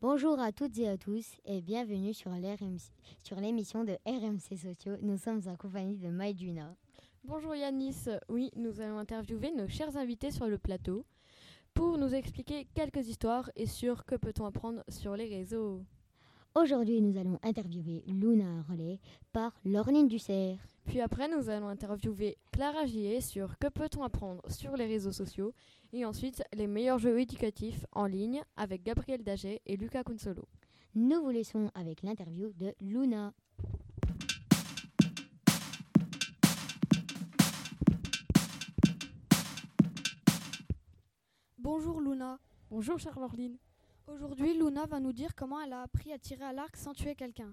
Bonjour à toutes et à tous et bienvenue sur l'émission de RMC Sociaux. Nous sommes en compagnie de Maïduna. Bonjour Yanis, oui, nous allons interviewer nos chers invités sur le plateau pour nous expliquer quelques histoires et sur que peut-on apprendre sur les réseaux. Aujourd'hui, nous allons interviewer Luna Relais par Laureline Dussert. Puis après, nous allons interviewer Clara Gier sur que peut-on apprendre sur les réseaux sociaux. Et ensuite, les meilleurs jeux éducatifs en ligne avec Gabriel Daget et Lucas Consolo. Nous vous laissons avec l'interview de Luna. Bonjour Luna. Bonjour Charlotte. Aujourd'hui, Luna va nous dire comment elle a appris à tirer à l'arc sans tuer quelqu'un.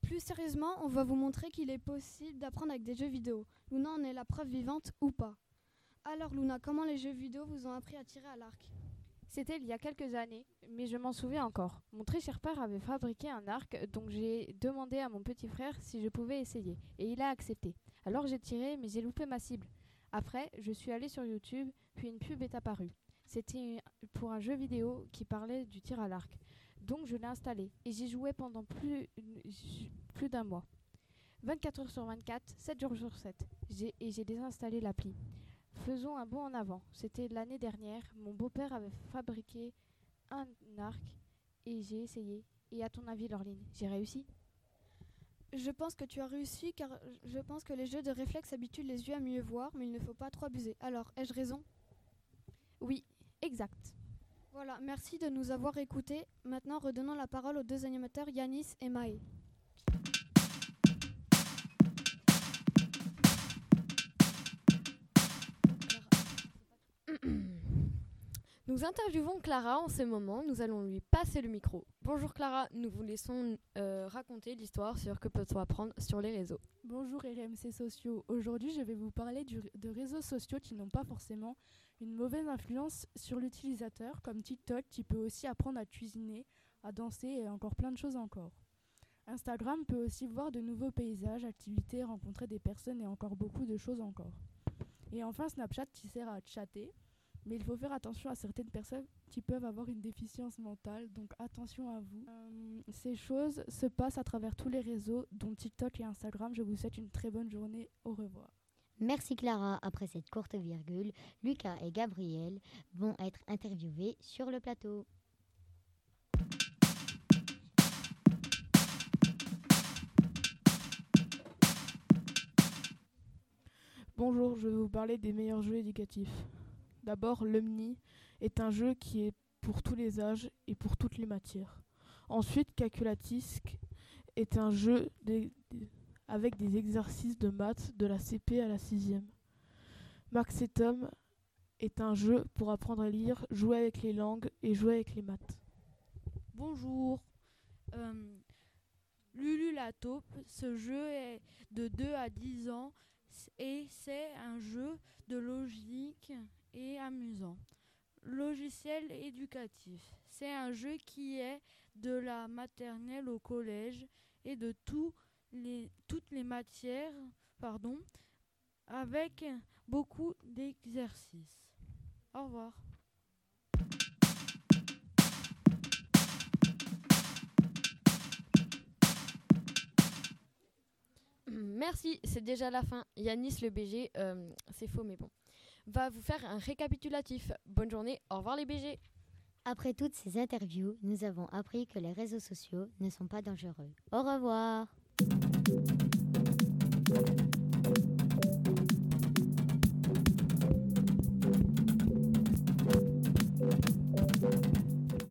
Plus sérieusement, on va vous montrer qu'il est possible d'apprendre avec des jeux vidéo. Luna en est la preuve vivante ou pas. Alors Luna, comment les jeux vidéo vous ont appris à tirer à l'arc? C'était il y a quelques années, mais je m'en souviens encore. Mon très cher père avait fabriqué un arc, donc j'ai demandé à mon petit frère si je pouvais essayer, et il a accepté. Alors j'ai tiré, mais j'ai loupé ma cible. Après, je suis allé sur YouTube, puis une pub est apparue. C'était pour un jeu vidéo qui parlait du tir à l'arc. Donc je l'ai installé et j'y joué pendant plus, plus d'un mois. 24 heures sur 24, 7 jours sur 7. Et j'ai désinstallé l'appli. Faisons un bond en avant. C'était l'année dernière. Mon beau-père avait fabriqué un arc et j'ai essayé. Et à ton avis, Laureline, j'ai réussi? Je pense que tu as réussi car je pense que les jeux de réflexe habituent les yeux à mieux voir, mais il ne faut pas trop abuser. Alors, ai-je raison? Oui, Voilà, merci de nous avoir écoutés. Maintenant, redonnons la parole aux deux animateurs Yanis et Maë. Nous interviewons Clara en ce moment, nous allons lui passer le micro. Bonjour Clara, nous vous laissons euh, raconter l'histoire sur que peut-on apprendre sur les réseaux? Bonjour RMC Sociaux, aujourd'hui je vais vous parler de réseaux sociaux qui n'ont pas forcément une mauvaise influence sur l'utilisateur, comme TikTok qui peut aussi apprendre à cuisiner, à danser et encore plein de choses encore. Instagram peut aussi voir de nouveaux paysages, activités, rencontrer des personnes et encore beaucoup de choses encore. Et enfin Snapchat qui sert à chatter mais il faut faire attention à certaines personnes qui peuvent avoir une déficience mentale, donc attention à vous. Euh, ces choses se passent à travers tous les réseaux, dont TikTok et Instagram. Je vous souhaite une très bonne journée. Au revoir. Merci Clara. Après cette courte virgule, Lucas et Gabriel vont être interviewés sur le plateau. Bonjour, je vais vous parler des meilleurs jeux éducatifs. D'abord, l'Omni est un jeu qui est pour tous les âges et pour toutes les matières. Ensuite, Calculatisque est un jeu avec des exercices de maths de la CP à la 6e. Max et Tom est un jeu pour apprendre à lire, jouer avec les langues et jouer avec les maths. Bonjour. Euh, Lulu la ce jeu est de 2 à 10 ans et c'est un jeu de logique amusant. Logiciel éducatif. C'est un jeu qui est de la maternelle au collège et de toutes les matières pardon, avec beaucoup d'exercices. Au revoir. Merci, c'est déjà la fin. Yanis le BG, euh, c'est faux mais bon va vous faire un récapitulatif. Bonne journée, au revoir les BG. Après toutes ces interviews, nous avons appris que les réseaux sociaux ne sont pas dangereux. Au revoir.